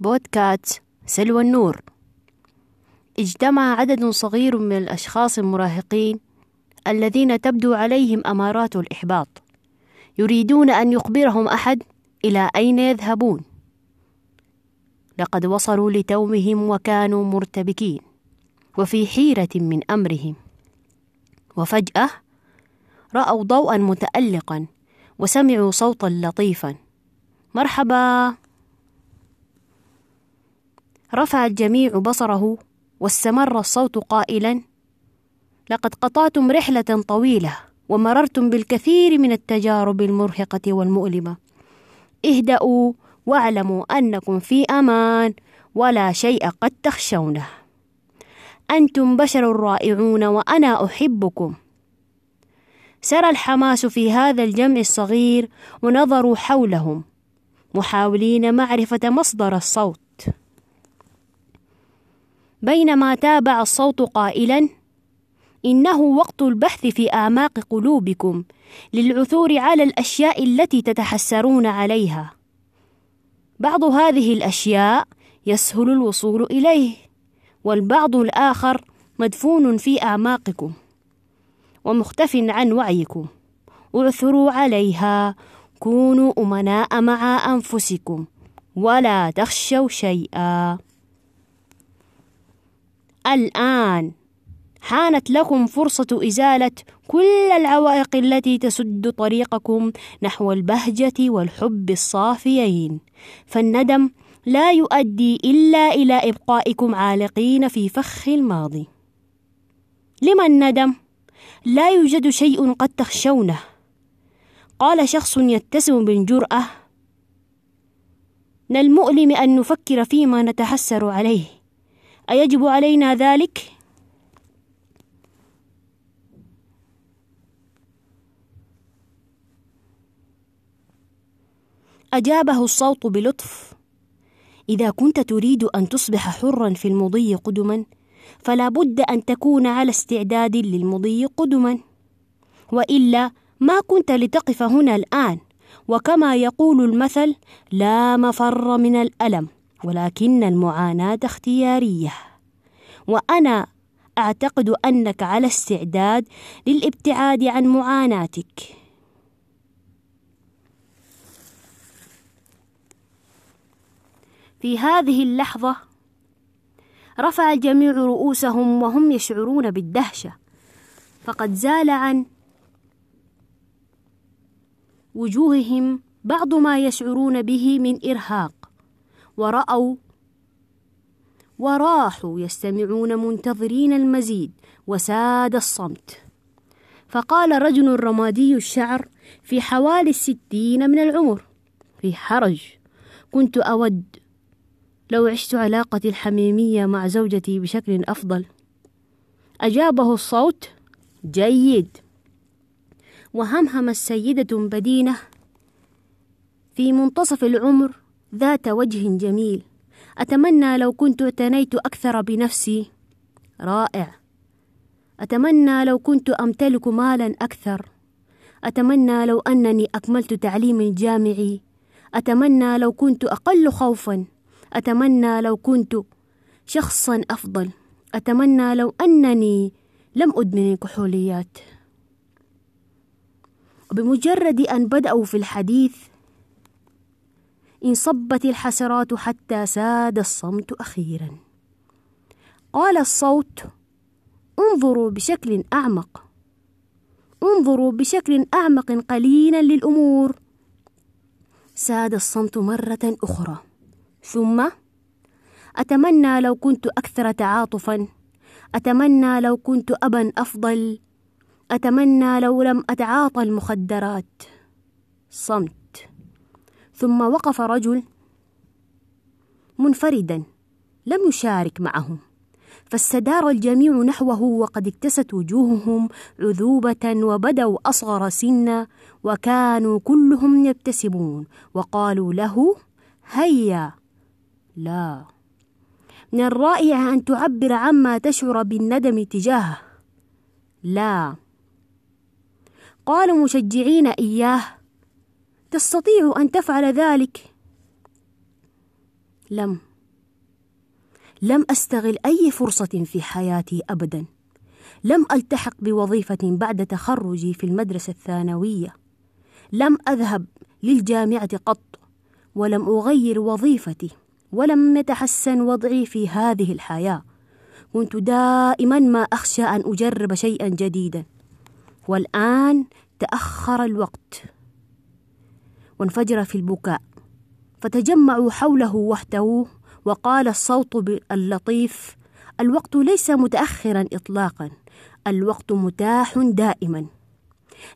بودكاست سلوى النور. اجتمع عدد صغير من الأشخاص المراهقين الذين تبدو عليهم أمارات الإحباط. يريدون أن يخبرهم أحد إلى أين يذهبون. لقد وصلوا لتومهم وكانوا مرتبكين. وفي حيرة من أمرهم. وفجأة رأوا ضوءا متألقا وسمعوا صوتا لطيفا. مرحبا. رفع الجميع بصره واستمر الصوت قائلا لقد قطعتم رحلة طويلة ومررتم بالكثير من التجارب المرهقة والمؤلمة. اهدأوا واعلموا أنكم في أمان ولا شيء قد تخشونه. أنتم بشر رائعون وأنا أحبكم. سرى الحماس في هذا الجمع الصغير ونظروا حولهم محاولين معرفة مصدر الصوت. بينما تابع الصوت قائلا إنه وقت البحث في اعماق قلوبكم للعثور على الأشياء التي تتحسرون عليها. بعض هذه الأشياء يسهل الوصول إليه والبعض الآخر مدفون في اعماقكم ومختف عن وعيكم. اعثروا عليها كونوا أمناء مع أنفسكم ولا تخشوا شيئا. الآن حانت لكم فرصة إزالة كل العوائق التي تسد طريقكم نحو البهجة والحب الصافيين، فالندم لا يؤدي إلا إلى إبقائكم عالقين في فخ الماضي. لما الندم؟ لا يوجد شيء قد تخشونه. قال شخص يتسم بالجرأة: من المؤلم أن نفكر فيما نتحسر عليه. أيجب علينا ذلك؟ أجابه الصوت بلطف. إذا كنت تريد أن تصبح حرا في المضي قدما فلا بد أن تكون على استعداد للمضي قدما. وإلا ما كنت لتقف هنا الآن وكما يقول المثل لا مفر من الألم ولكن المعاناة اختيارية. وأنا أعتقد أنك على استعداد للابتعاد عن معاناتك. في هذه اللحظة رفع الجميع رؤوسهم وهم يشعرون بالدهشة فقد زال عن وجوههم بعض ما يشعرون به من إرهاق. ورأوا وراحوا يستمعون منتظرين المزيد وساد الصمت. فقال رجل رمادي الشعر في حوالي الستين من العمر في حرج كنت أود لو عشت علاقتي الحميمية مع زوجتي بشكل أفضل. أجابه الصوت جيد. وهمهم السيدة بدينة في منتصف العمر ذات وجه جميل. أتمنى لو كنت اعتنيت أكثر بنفسي. رائع. أتمنى لو كنت أمتلك مالا أكثر. أتمنى لو أنني أكملت تعليمي الجامعي أتمنى لو كنت أقل خوفا. أتمنى لو كنت شخصا أفضل. أتمنى لو أنني لم أدمن الكحوليات بمجرد أن بدأوا في الحديث انصبت الحسرات حتى ساد الصمت أخيرا. قال الصوت انظروا بشكل أعمق. انظروا بشكل أعمق قليلا للأمور. ساد الصمت مرة أخرى. ثم أتمنى لو كنت أكثر تعاطفا. أتمنى لو كنت أبا أفضل. أتمنى لو لم أتعاطى المخدرات. صمت. ثم وقف رجل منفردا لم يشارك معهم فاستدار الجميع نحوه وقد اكتست وجوههم عذوبة وبدوا أصغر سنا وكانوا كلهم يبتسمون وقالوا له هيا. لا. من الرائع أن تعبر عما تشعر بالندم تجاهه. لا. قالوا مشجعين إياه تستطيع أن تفعل ذلك؟ لم. لم أستغل أي فرصة في حياتي أبدا. لم ألتحق بوظيفة بعد تخرجي في المدرسة الثانوية. لم أذهب للجامعة قط ولم أغير وظيفتي ولم يتحسن وضعي في هذه الحياة. كنت دائما ما أخشى أن أجرب شيئا جديدا. والآن تأخر الوقت. وانفجر في البكاء. فتجمعوا حوله واحتووه وقال الصوت اللطيف الوقت ليس متاخرا اطلاقا الوقت متاح دائما.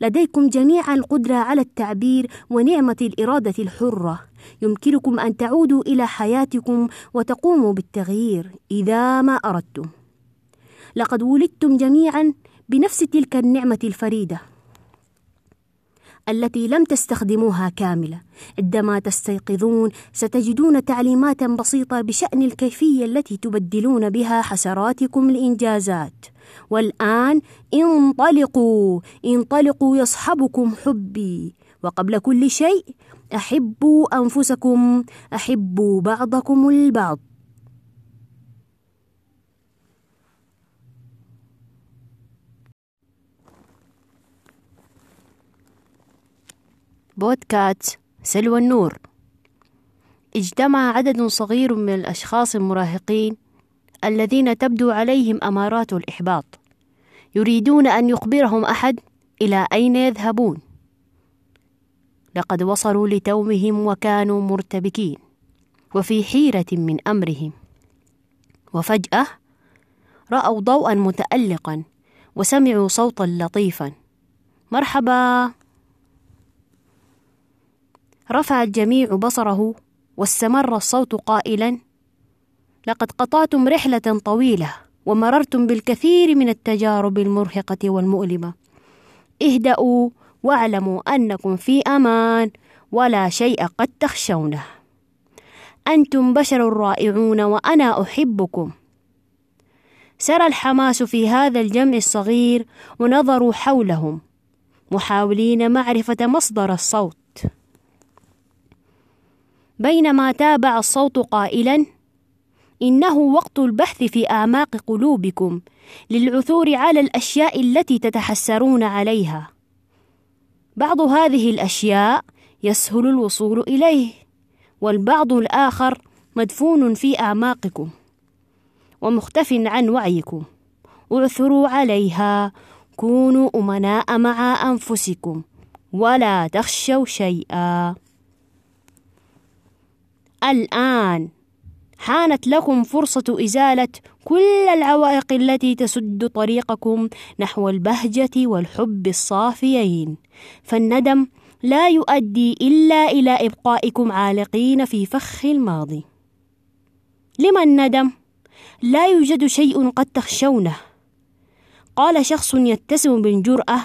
لديكم جميعا القدرة على التعبير ونعمة الإرادة الحرة. يمكنكم أن تعودوا إلى حياتكم وتقوموا بالتغيير إذا ما أردتم. لقد ولدتم جميعا بنفس تلك النعمة الفريدة. التي لم تستخدموها كاملة. عندما تستيقظون ستجدون تعليمات بسيطة بشأن الكيفية التي تبدلون بها حسراتكم الإنجازات. والآن انطلقوا! انطلقوا يصحبكم حبي. وقبل كل شيء أحبوا أنفسكم أحبوا بعضكم البعض. بودكاست سلوى النور. اجتمع عدد صغير من الأشخاص المراهقين الذين تبدو عليهم أمارات الإحباط يريدون أن يخبرهم أحد إلى أين يذهبون. لقد وصلوا لتومهم وكانوا مرتبكين وفي حيرة من أمرهم. وفجأة رأوا ضوءا متألقا وسمعوا صوتا لطيفا. مرحبا. رفع الجميع بصره واستمر الصوت قائلا لقد قطعتم رحلة طويلة ومررتم بالكثير من التجارب المرهقة والمؤلمة. اهدأوا واعلموا أنكم في أمان ولا شيء قد تخشونه. أنتم بشر رائعون وأنا أحبكم. سرى الحماس في هذا الجمع الصغير ونظروا حولهم محاولين معرفة مصدر الصوت. بينما تابع الصوت قائلا إنه وقت البحث في اعماق قلوبكم للعثور على الأشياء التي تتحسرون عليها. بعض هذه الأشياء يسهل الوصول إليه والبعض الآخر مدفون في اعماقكم ومختف عن وعيكم. اعثروا عليها كونوا أمناء مع أنفسكم ولا تخشوا شيئا. الآن حانت لكم فرصة إزالة كل العوائق التي تسد طريقكم نحو البهجة والحب الصافيين، فالندم لا يؤدي إلا إلى إبقائكم عالقين في فخ الماضي. لما الندم؟ لا يوجد شيء قد تخشونه. قال شخص يتسم بالجرأة: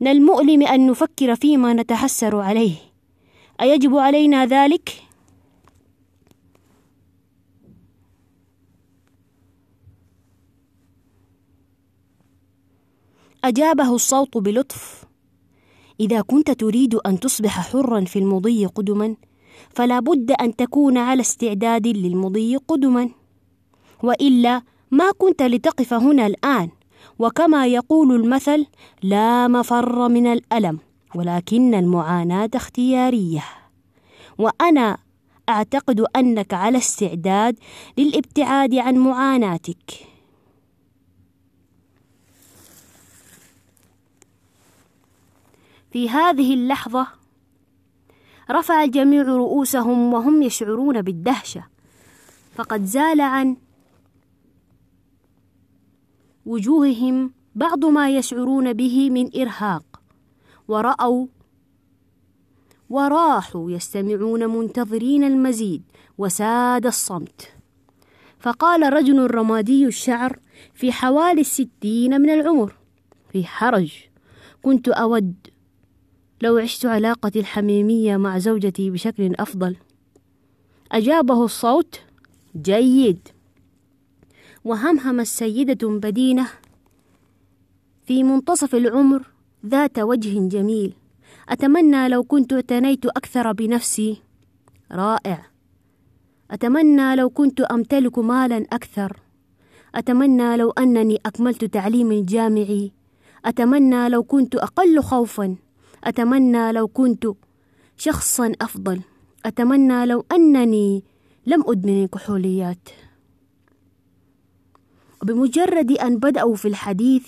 من المؤلم أن نفكر فيما نتحسر عليه. أيجب علينا ذلك؟ أجابه الصوت بلطف. إذا كنت تريد أن تصبح حرا في المضي قدما فلا بد أن تكون على استعداد للمضي قدما. وإلا ما كنت لتقف هنا الآن وكما يقول المثل لا مفر من الألم ولكن المعاناة اختيارية. وأنا أعتقد أنك على استعداد للابتعاد عن معاناتك. في هذه اللحظة رفع الجميع رؤوسهم وهم يشعرون بالدهشة. فقد زال عن وجوههم بعض ما يشعرون به من إرهاق. ورأوا وراحوا يستمعون منتظرين المزيد وساد الصمت. فقال رجل رمادي الشعر في حوالي الستين من العمر في حرج كنت أود لو عشت علاقتي الحميمية مع زوجتي بشكل أفضل. أجابه الصوت جيد. وهمهم السيدة بدينة في منتصف العمر ذات وجه جميل. أتمنى لو كنت اعتنيت أكثر بنفسي. رائع. أتمنى لو كنت أمتلك مالا أكثر. أتمنى لو أنني أكملت تعليمي الجامعي أتمنى لو كنت أقل خوفا. أتمنى لو كنت شخصا أفضل. أتمنى لو أنني لم أدمن الكحوليات بمجرد أن بدأوا في الحديث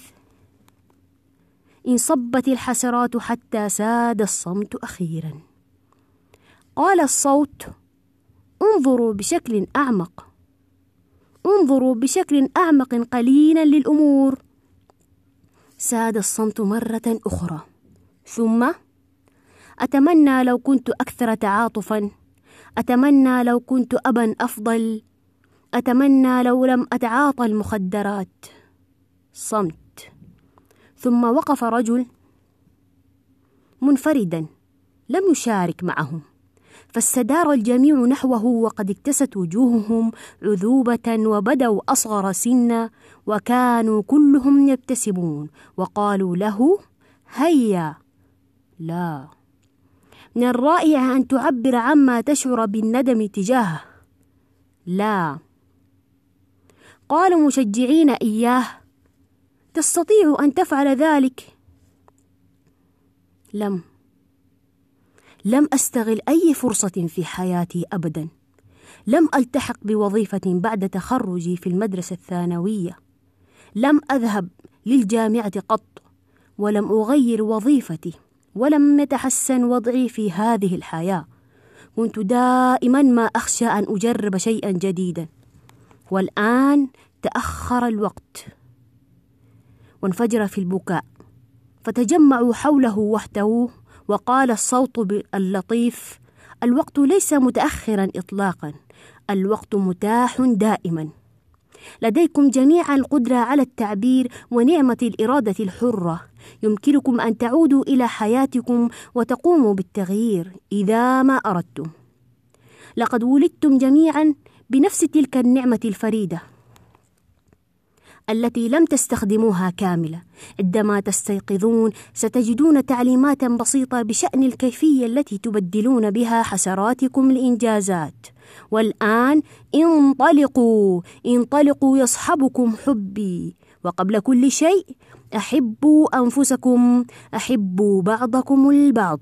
انصبت الحسرات حتى ساد الصمت أخيرا. قال الصوت انظروا بشكل أعمق. انظروا بشكل أعمق قليلا للأمور. ساد الصمت مرة أخرى. ثم أتمنى لو كنت أكثر تعاطفا. أتمنى لو كنت أبا أفضل. أتمنى لو لم أتعاطى المخدرات. صمت. ثم وقف رجل منفردا لم يشارك معهم فاستدار الجميع نحوه وقد اكتست وجوههم عذوبة وبدوا أصغر سنا وكانوا كلهم يبتسمون وقالوا له هيا! لا. من الرائع أن تعبر عما تشعر بالندم تجاهه. لا. قالوا مشجعين إياه تستطيع أن تفعل ذلك؟ لم. لم أستغل أي فرصة في حياتي أبدا. لم ألتحق بوظيفة بعد تخرجي في المدرسة الثانوية. لم أذهب للجامعة قط ولم أغير وظيفتي ولم يتحسن وضعي في هذه الحياة. كنت دائما ما أخشى أن أجرب شيئا جديدا. والآن تأخر الوقت. وانفجر في البكاء. فتجمعوا حوله واحتووه وقال الصوت اللطيف الوقت ليس متاخرا اطلاقا الوقت متاح دائما. لديكم جميعا القدرة على التعبير ونعمة الإرادة الحرة. يمكنكم أن تعودوا إلى حياتكم وتقوموا بالتغيير إذا ما أردتم. لقد ولدتم جميعا بنفس تلك النعمة الفريدة. التي لم تستخدموها كاملة. عندما تستيقظون ستجدون تعليمات بسيطة بشأن الكيفية التي تبدلون بها حسراتكم الإنجازات. والآن انطلقوا! انطلقوا يصحبكم حبي. وقبل كل شيء أحبوا أنفسكم أحبوا بعضكم البعض.